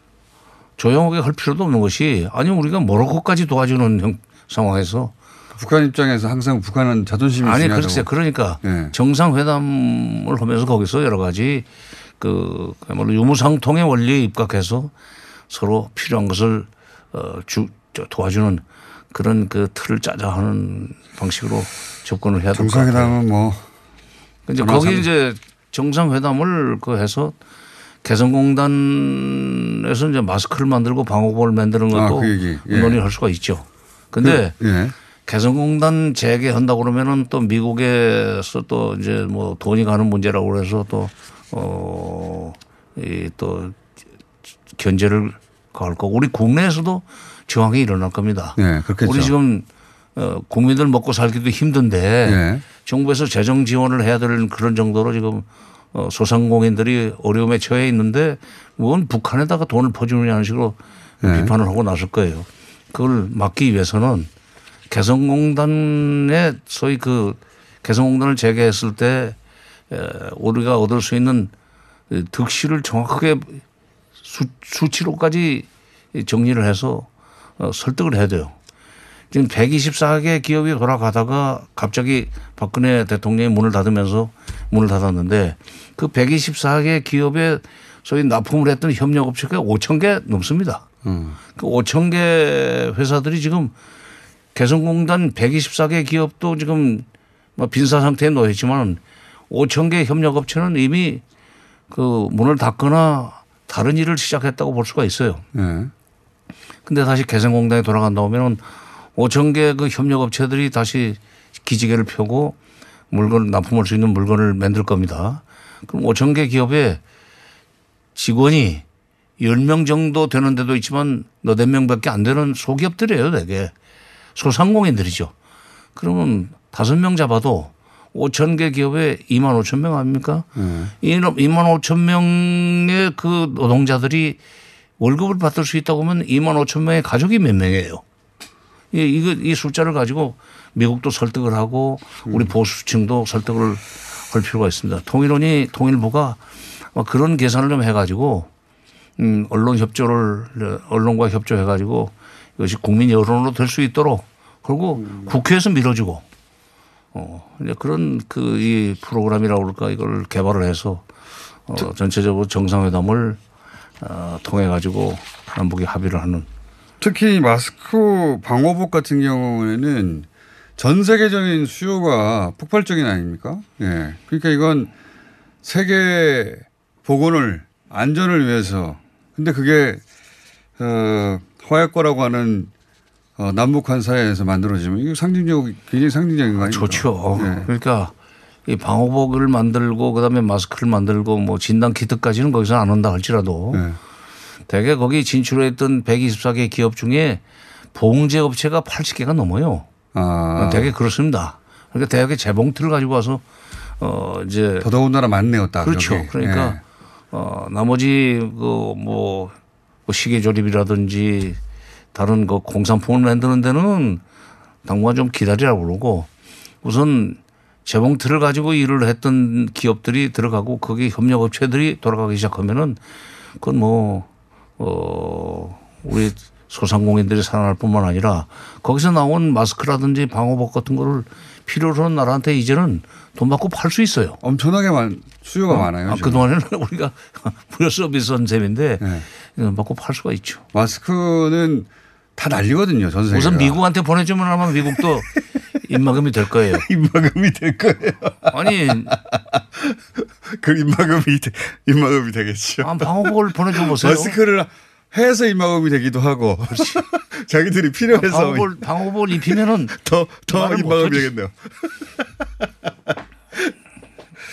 조용하게 할 필요도 없는 것이 아니 우리가 모로코까지 도와주는 형- 상황에서 북한 입장에서 항상 북한은 자존심이 아니. 글쎄 그러니까 예. 정상회담을 하면서 거기서 여러 가지 그 그야말로 유무상통의 원리에 입각해서 서로 필요한 것을 어, 주, 저 도와주는 그런 그 틀을 짜자 하는 방식으로 접근을 해야 될것 같아요. 정상회담은 뭐 이제 거기 상- 이제 정상회담을 그 해서 개성공단에서 이제 마스크를 만들고 방호복을 만드는 아, 것도 그 얘기. 예. 논의할 수가 있죠. 근데 그, 예. 개성공단 재개한다고 그러면은 또 미국에서 또 이제 뭐 돈이 가는 문제라고 그래서 또, 어, 이 또 견제를 가할 거고 우리 국내에서도 저항이 일어날 겁니다. 네, 그렇겠죠. 우리 지금 어, 국민들 먹고 살기도 힘든데 네. 정부에서 재정 지원을 해야 될 그런 정도로 지금 어, 소상공인들이 어려움에 처해 있는데 뭔 북한에다가 돈을 퍼주느냐는 식으로 네. 비판을 하고 나설 거예요. 그걸 막기 위해서는 개성공단의 소위 그 개성공단을 재개했을 때 에, 우리가 얻을 수 있는 이 득실을 정확하게 수, 수치로까지 정리를 해서 어, 설득을 해야 돼요. 지금 124개 기업이 돌아가다가 갑자기 박근혜 대통령이 문을 닫으면서 문을 닫았는데 그 124개 기업에 소위 납품을 했던 협력업체가 5천 개 넘습니다. 음. 그 5천 개 회사들이 지금 개성공단 124개 기업도 지금 뭐 빈사 상태에 놓여 있지만 5천 개 협력업체는 이미 그 문을 닫거나 다른 일을 시작했다고 볼 수가 있어요. 예. 근데 다시 개성공단에 돌아간다 보면은 5천 개 그 협력업체들이 다시 기지개를 펴고 물건을 납품할 수 있는 물건을 만들 겁니다. 그럼 5천 개 기업에 직원이 10명 정도 되는 데도 있지만 너댓 명밖에 안 되는 소기업들이에요, 되게. 소상공인들이죠. 그러면 다섯 명 잡아도 5천 개 기업에 2만 5천 명 아닙니까? 이 2만 5천 명의 그 노동자들이 월급을 받을 수 있다고 하면 2만 5천 명의 가족이 몇 명이에요. 이, 이거, 이 숫자를 가지고 미국도 설득을 하고 우리 보수층도 설득을 할 필요가 있습니다. 통일원이 통일부가 뭐 그런 계산을 좀 해가지고 음, 언론 협조를 언론과 협조해 가지고 이것이 국민 여론으로 될 수 있도록 그리고 국회에서 밀어주고 어, 이제 그런 그 이 프로그램이라고 그럴까 이걸 개발을 해서 어, 전체적으로 정상회담을 어, 통해 가지고 남북이 합의를 하는 특히 마스크 방호복 같은 경우에는 전 세계적인 수요가 폭발적인 아닙니까? 예. 그러니까 이건 세계 보건을 안전을 위해서 근데 그게 어, 화약고라고 하는 어, 남북한 사회에서 만들어지면 이거 상징적 굉장히 상징적인 거 아닙니까? 좋죠. 예. 그러니까 이 방호복을 만들고 그다음에 마스크를 만들고 뭐 진단 키트까지는 거기서 안 온다 할지라도 네. 대개 거기 진출했던 124개 기업 중에 봉제 업체가 80개가 넘어요. 아. 되게 그렇습니다. 그러니까 대학에 재봉틀을 가지고 와서 어 이제 더더군다나 많네요, 딱. 그렇죠. 여기. 그러니까 예. 어 나머지 그뭐 뭐 시계 조립이라든지 다른 그 공산품을 만드는 데는 당분간 좀 기다리라고 그러고 우선 재봉틀을 가지고 일을 했던 기업들이 들어가고 거기 협력업체들이 돌아가기 시작하면은 그건 뭐, 어, 우리 소상공인들이 살아날 뿐만 아니라 거기서 나온 마스크라든지 방호복 같은 거를 필요로 하는 나라한테 이제는 돈 받고 팔 수 있어요. 엄청나게 많, 수요가 많아요. 아. 그동안에는 우리가 무료 서비스 한 셈인데 네. 받고 팔 수가 있죠. 마스크는 다 난리거든요, 전 세계가. 우선 미국한테 보내주면 아마 미국도 입막음이 될 거예요. 입막음이 될 거예요. 아니. 그 입막음이, 되- 입막음이 되겠죠. 아, 방호복을 보내줘 보세요. 마스크를 해서 입막음이 되기도 하고. 자기들이 필요해서. 방호복을, 방호복을 입히면은 더, 더 말을 입막음이. 되겠네요.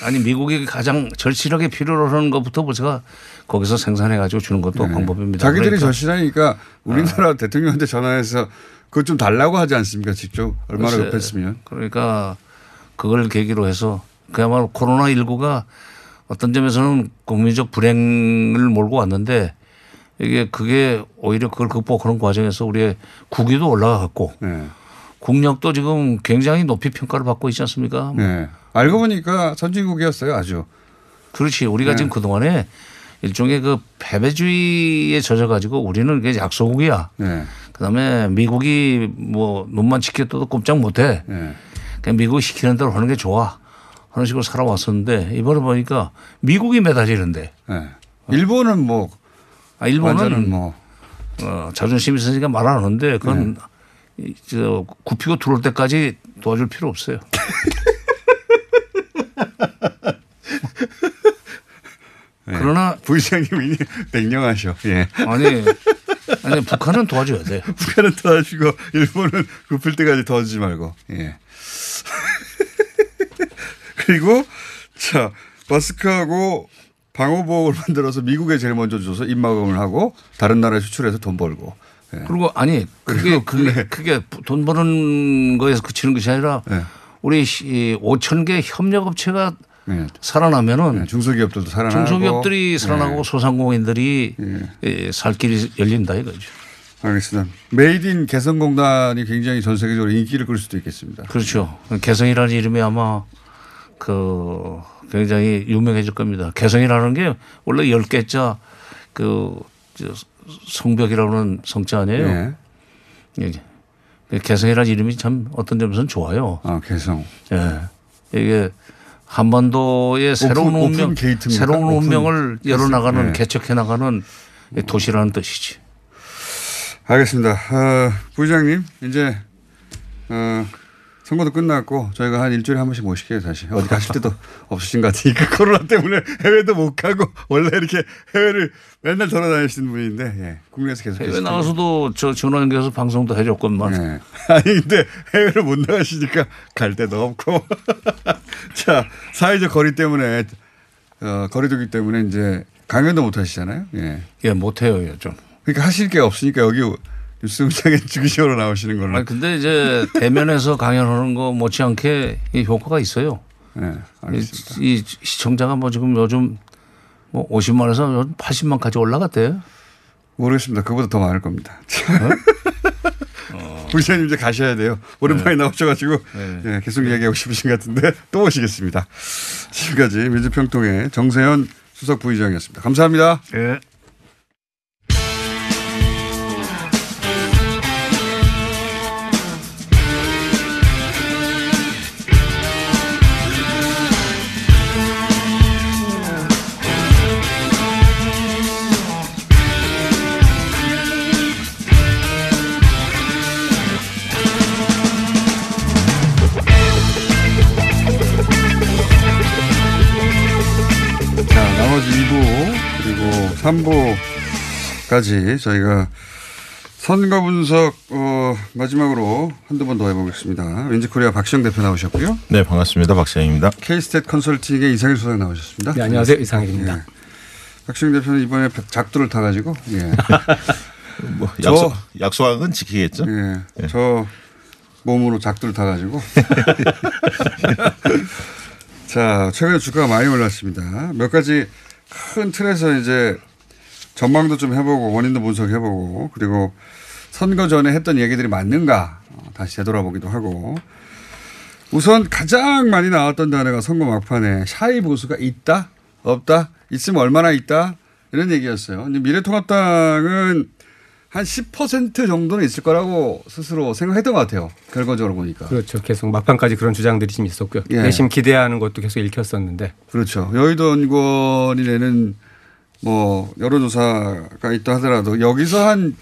아니 미국이 가장 절실하게 필요로 하는 것부터 제가 거기서 생산해 가지고 주는 것도 방법입니다. 네. 자기들이 그러니까 절실하니까 우리나라 대통령한테 전화해서 그것 좀 달라고 하지 않습니까? 직접 얼마나 급했으면. 그러니까 그걸 계기로 해서 그야말로 코로나 19가 어떤 점에서는 국민적 불행을 몰고 왔는데 이게 그게 오히려 그걸 극복하는 과정에서 우리의 국위도 올라갔고 네. 국력도 지금 굉장히 높이 평가를 받고 있지 않습니까? 네. 알고 보니까 선진국이었어요, 아주. 그렇지. 우리가 네. 지금 그동안에 일종의 그 패배주의에 젖어가지고 우리는 그게 약소국이야. 네. 그다음에 미국이 뭐 눈만 지켜도 꼼짝 못해. 네. 그냥 미국이 시키는 대로 하는 게 좋아. 하는 식으로 살아왔었는데 이번에 보니까 미국이 매달리는데. 네. 일본은 뭐. 아, 일본은 뭐. 어, 자존심이 있으니까 말 안 하는데 그건 네. 이, 저 굽히고 들어올 때까지 도와줄 필요 없어요. 그러나 부의장님이 냉정하셔. 예. 아니, 아니 북한은 도와줘야 돼. 북한은 도와주고 일본은 굽힐 때까지 도와주지 말고. 예. 그리고 자 마스크하고 방호복을 만들어서 미국에 제일 먼저 줘서 입막음을 하고 다른 나라에 수출해서 돈 벌고. 예. 그리고 아니 그게 그게 그게 돈 버는 거에서 그치는 것이 아니라 네. 우리 5천 개 협력업체가 살아나면은 중소기업들도 살아나고 중소기업들이 살아나고 네. 소상공인들이 예, 살 길이 열린다 이거죠. 알겠습니다. made in 개성공단이 굉장히 전 세계적으로 인기를 끌 수도 있겠습니다. 그렇죠. 개성이라는 이름이 아마 그 굉장히 유명해질 겁니다. 개성이라는 게 원래 열 개자 그저 성벽이라는 성자 아니에요. 네. 예. 개성이라는 이름이 참 어떤 점에서는 좋아요. 아, 개성. 예. 이게 한반도의 새로운 운명? 새로운 오픈 운명을. 열어나가는 네. 개척해 나가는 도시라는 뜻이지. 알겠습니다. 어, 부장님 이제 어, 선거도 끝났고 저희가 한 일주일에 한 번씩 모실게요 다시 어디 가실 때도 없으신 것 같으니까 코로나 때문에 해외도 못 가고 원래 이렇게 해외를 맨날 돌아다니시는 분인데 예, 국내에서 계속 해외 계실 나가서도 저 전화 연결해서 방송도 해줬건만. 네. 아니 근데 해외를 못 나가시니까 갈 데도 없고 자 사회적 거리 때문에 어, 거리두기 때문에 이제 강연도 못 하시잖아요. 예. 예, 못 해요, 요즘. 그러니까 하실 게 없으니까 여기 뉴스공장에 주기적으로 나오시는 걸로. 아니, 근데 이제 대면에서 강연하는 거 못지않게 이 효과가 있어요. 네, 이, 이 시청자가 뭐 지금 요즘 뭐 50만에서 80만까지 올라갔대요. 모르겠습니다. 그보다 더 많을 겁니다. 부장님 이제 가셔야 돼요. 오랜만에 나오셔가지고 예, 계속 얘기하고 싶으신 것 같은데 또 오시겠습니다. 지금까지 민주평통의 정세현 수석 부의장이었습니다. 감사합니다. 예. 3부까지 저희가 선거 분석 어, 마지막으로 한두 번 더 해보겠습니다. 왠지코리아 박시영 대표 나오셨고요. 네, 반갑습니다. 박시영입니다. K스탯 컨설팅의 이상일 소장 나오셨습니다. 네, 안녕하세요. 이상일입니다. 예. 박시영 대표는 이번에 작두를 타가지고 예. 뭐 저- 약속, 약속한 건 지키겠죠? 예. 저 몸으로 작두를 타가지고. 자, 최근에 주가가 많이 올랐습니다. 몇 가지 큰 틀에서 이제 전망도 좀 해보고 원인도 분석해보고 그리고 선거 전에 했던 얘기들이 맞는가 어, 다시 되돌아보기도 하고 우선 가장 많이 나왔던 단어가 선거 막판에 샤이 보수가 있다 없다 있으면 얼마나 있다 이런 얘기였어요. 근데 미래통합당은 한 10% 정도는 있을 거라고 스스로 생각했던 것 같아요. 결과적으로 보니까. 그렇죠. 계속 막판까지 그런 주장들이 좀 있었고요. 예. 내심 기대하는 것도 계속 읽혔었는데. 그렇죠. 여의도 연구원이 내는 뭐 여론조사가 있다 하더라도 여기서 한,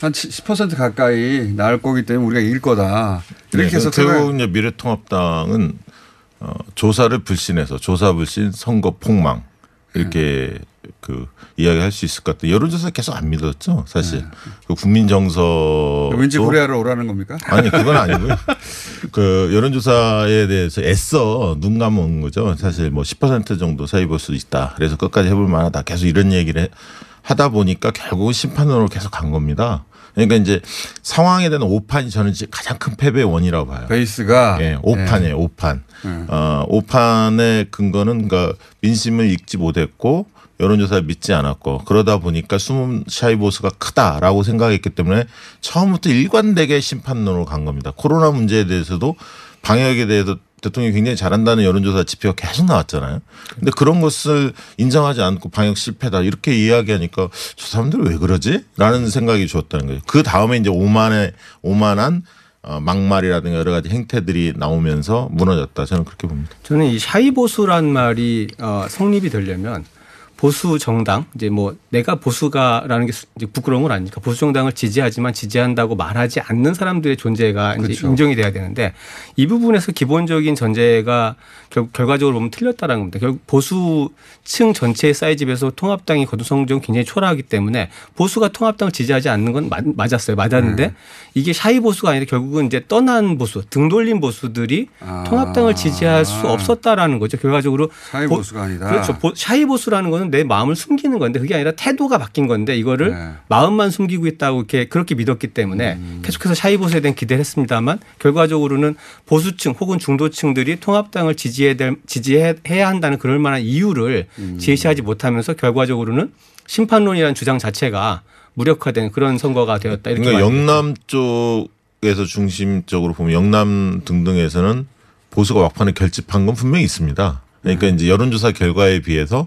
한 10% 가까이 나올 거기 때문에 우리가 이길 거다. 이렇게 네, 계속 결국 이제 미래통합당은 어, 조사를 불신해서 조사 불신 선거 폭망 이렇게 그 이야기할 수 있을 것 같아요. 여론조사 계속 안 믿었죠, 사실. 그 국민 정서 왠지 불리하러 오라는 겁니까? 아니 그건 아니고요. 그 여론조사에 대해서 애써 눈 감은 거죠. 사실 뭐 10% 정도 사이 볼 수 있다. 그래서 끝까지 해볼 만하다. 계속 이런 얘기를 해- 하다 보니까 결국은 심판으로 계속 간 겁니다. 그러니까 이제 상황에 대한 오판이 저는 가장 큰 패배의 원이라고 봐요. 베이스가 예, 오판이에요, 오판. 네. 어, 오판의 근거는 그러니까 민심을 읽지 못했고 여론조사를 믿지 않았고 그러다 보니까 숨은 샤이보스가 크다라고 생각했기 때문에 처음부터 일관되게 심판론으로 간 겁니다. 코로나 문제에 대해서도 방역에 대해서 대통령이 굉장히 잘한다는 여론조사 지표가 계속 나왔잖아요. 근데 그런 것을 인정하지 않고 방역 실패다 이렇게 이야기하니까 저 사람들 왜 그러지? 라는 생각이 들었다는 거예요. 그 다음에 이제 오만의 오만한 어, 막말이라든가 여러 가지 행태들이 나오면서 무너졌다. 저는 그렇게 봅니다. 저는 이 샤이보수란 말이 어, 성립이 되려면 보수 정당 이제 뭐 내가 보수가라는 게 수- 이제 부끄러운 건 아니니까 보수 정당을 지지하지만 지지한다고 말하지 않는 사람들의 존재가 그렇죠. 인정이 돼야 되는데 이 부분에서 기본적인 전제가 결, 결과적으로 보면 틀렸다라는 겁니다. 결국 보수층 전체의 사이즈에서 통합당이 거둔 성적은 굉장히 초라하기 때문에 보수가 통합당을 지지하지 않는 건 맞, 맞았어요. 맞았는데 네. 이게 shy 보수가 아니라 결국은 이제 떠난 보수, 등 돌린 보수들이 통합당을 지지할 수 없었다라는 거죠. 결과적으로 아. shy 보- 보수가 아니다. 그렇죠. 보- shy 보수라는 거는 내 마음을 숨기는 건데 그게 아니라 태도가 바뀐 건데 이거를 네. 마음만 숨기고 있다고 이렇게 그렇게 믿었기 때문에 음. 계속해서 shy 보수에 대한 기대를 했습니다만 결과적으로는 보수층 혹은 중도층들이 통합당을 지지해야 될 지지해야 한다는 그럴 만한 이유를 음. 제시하지 못하면서 결과적으로는 심판론이라는 주장 자체가 무력화된 그런 선거가 되었다 이렇게 그러니까. 영남 쪽에서 중심적으로 보면 영남 등등에서는 보수가 막판에 결집한 건 분명히 있습니다. 그러니까 음. 이제 여론조사 결과에 비해서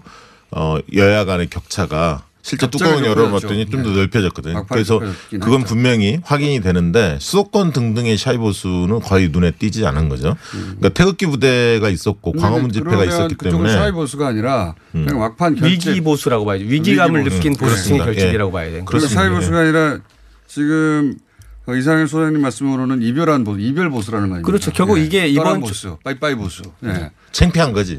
어 여야 간의 격차가 실제 뚜껑을. 열어봤더니 좀더 네. 넓혀졌거든요. 막판에 그래서 그건 했죠. 분명히 확인이 되는데 수도권 등등의 shy 보수는 거의 눈에 띄지 않은 거죠. 그러니까 태극기 부대가 있었고 광화문 집회가 있었기 때문에 shy 보수가 아니라 음. 그냥 막판 결집 위기 보수라고 봐야죠. 위기감을 위기 보수. 느낀 보수층의 그렇습니다. 결집이라고 예. 봐야 돼요. 그러니까 shy 보수가 아니라 지금 어, 이상현 소장님 말씀으로는 이별한 보수, 이별 보수라는 거 아닙니까? 그렇죠. 결국 이게 떠난 이별 보수, 빠이빠이 보수. 예. 창피한 거지.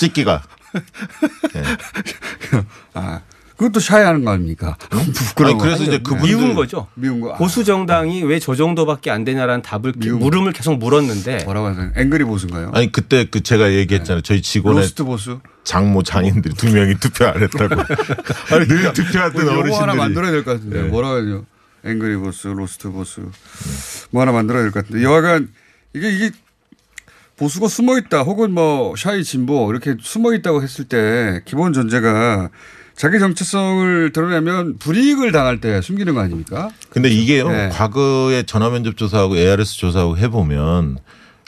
찍기가. 아, 그것도 shy하는 거 아닙니까? 부끄러운 아니, 그래서 거. 이제 네. 그분들- 미운 거죠. 미운 거. 아, 보수 정당이 왜 저 정도밖에 안 되냐라는 답을 물음을 계속 물었는데 뭐라고 하세요? angry 보수인가요? 아니 그때 그 제가 얘기했잖아요. 저희 직원의 lost 보수? 장모 장인들이 두 명이 투표 안 했다고. 아니 늘 투표했던 뭐 용어 어르신들이. 하나 만들어야 될 것 같은데 네. 뭐라고 하죠? angry 보수, lost 보수 뭐 하나 만들어야 될 것 같은데 여하간 이게 이게 보수가 숨어 있다 혹은 뭐 shy 진보 이렇게 숨어 있다고 했을 때 기본 전제가 자기 정체성을 드러내면 불이익을 당할 때 숨기는 거 아닙니까? 근데 이게요. 네. 과거에 전화면접 조사하고 ARS 조사하고 해보면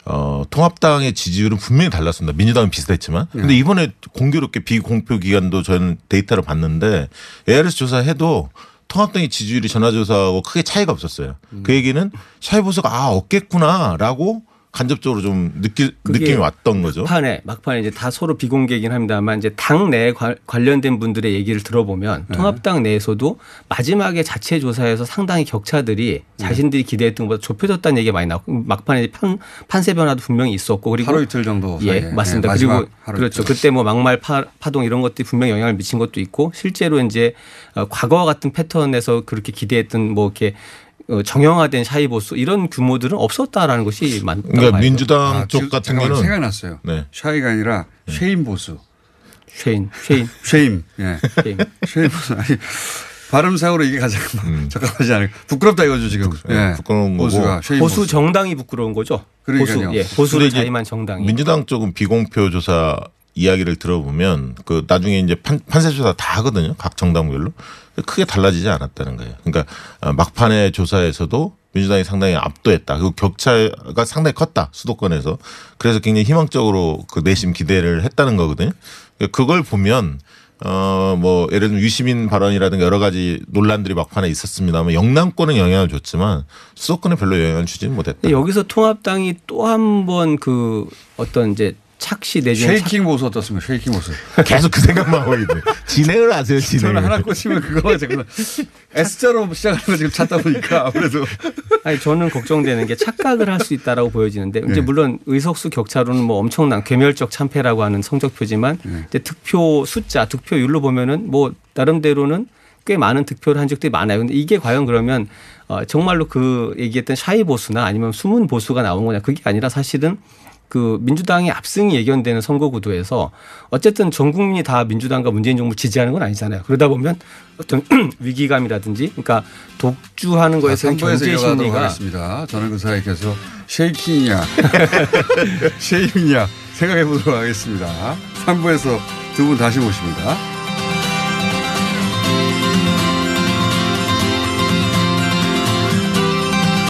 어, 통합당의 지지율은 분명히 달랐습니다. 민주당은 비슷했지만. 근데 네. 이번에 공교롭게 비공표 기간도 저는 데이터를 봤는데 ARS 조사해도 통합당의 지지율이 전화조사하고 크게 차이가 없었어요. 음. 그 얘기는 샤이보수가 아 없겠구나라고 간접적으로 좀 느끼, 느낌이 왔던 거죠. 막판에 막판에 이제 다 서로 비공개이긴 합니다만 이제 당내 관련된 분들의 얘기를 들어보면 네. 통합당 내에서도 마지막에 자체 조사에서 상당히 격차들이 네. 자신들이 기대했던 것보다 좁혀졌다는 얘기가 많이 나오고 막판에 판, 판세 변화도 분명히 있었고 그리고 하루 이틀 정도 예 사이에. 맞습니다. 네, 마지막 그리고 하루 그렇죠. 이틀. 그때 뭐 막말 파, 파동 이런 것들이 분명히 영향을 미친 것도 있고 실제로 이제 어, 과거와 같은 패턴에서 그렇게 기대했던 뭐 이렇게 어, 정형화된 샤이보스 이런 규모들은 없었다라는 것이 맞다고 그러니까. 민주당 아, 쪽 같은 경우는 생각났어요. 네. shy가 아니라 shame 보수. shame, shame, shame. 예. shame. shame 보수. 아니 발음 상으로 이게 가장 적합하지 않을까. 부끄럽다 이거죠 지금. 예. 부끄러운 보수가 거고. 보수 정당이 부끄러운 거죠. 그러니까요. 보수, 예, 보수를 이제 자임한 정당이. 민주당 쪽은 비공표 조사 이야기를 들어보면 그 나중에 이제 판, 판세 조사 다 하거든요. 각 정당별로 크게 달라지지 않았다는 거예요. 그러니까 어, 막판의 조사에서도 민주당이 상당히 압도했다. 그리고 격차가 상당히 컸다. 수도권에서. 그래서 굉장히 희망적으로 그 내심 기대를 했다는 거거든요. 그러니까 그걸 보면 어, 뭐, 예를 들면 유시민 발언이라든가 여러 가지 논란들이 막판에 있었습니다만 영남권은 영향을 줬지만 수도권에 별로 영향을 주지는 못했다. 여기서 통합당이 또 한 번 그 어떤 이제 착시 내지는 쉐이킹 보수 어떻습니까? 쉐이킹 보수. 계속 그 생각만 하고 있네. 진행을 하세요, 진행을. 저는 하나 꽂히면 그거만 자꾸 S자로 시작하는 거 지금 찾다 보니까 아무래도. 아니 저는 걱정되는 게 착각을 할 수 있다라고 보여지는데 이제 네. 물론 의석수 격차로는 뭐 엄청난 괴멸적 참패라고 하는 성적표지만 네. 이제 득표 숫자, 득표율로 보면은 뭐 나름대로는 꽤 많은 득표를 한 적들이 많아요. 근데 이게 과연 그러면 어 정말로 그 얘기했던 샤이 보수나 아니면 숨은 보수가 나온 거냐 그게 아니라 사실은 그 민주당의 압승이 예견되는 선거 구도에서 어쨌든 전 국민이 다 민주당과 문재인 정부 지지하는 건 아니잖아요. 그러다 보면 어떤 위기감이라든지 그러니까 독주하는 거에서는 3부에서 경제 심리가 하겠습니다. 저는 그 사이에 계속 쉐이킹이냐 쉐임이냐 생각해 보도록 하겠습니다. 3부에서 두 분 다시 모십니다.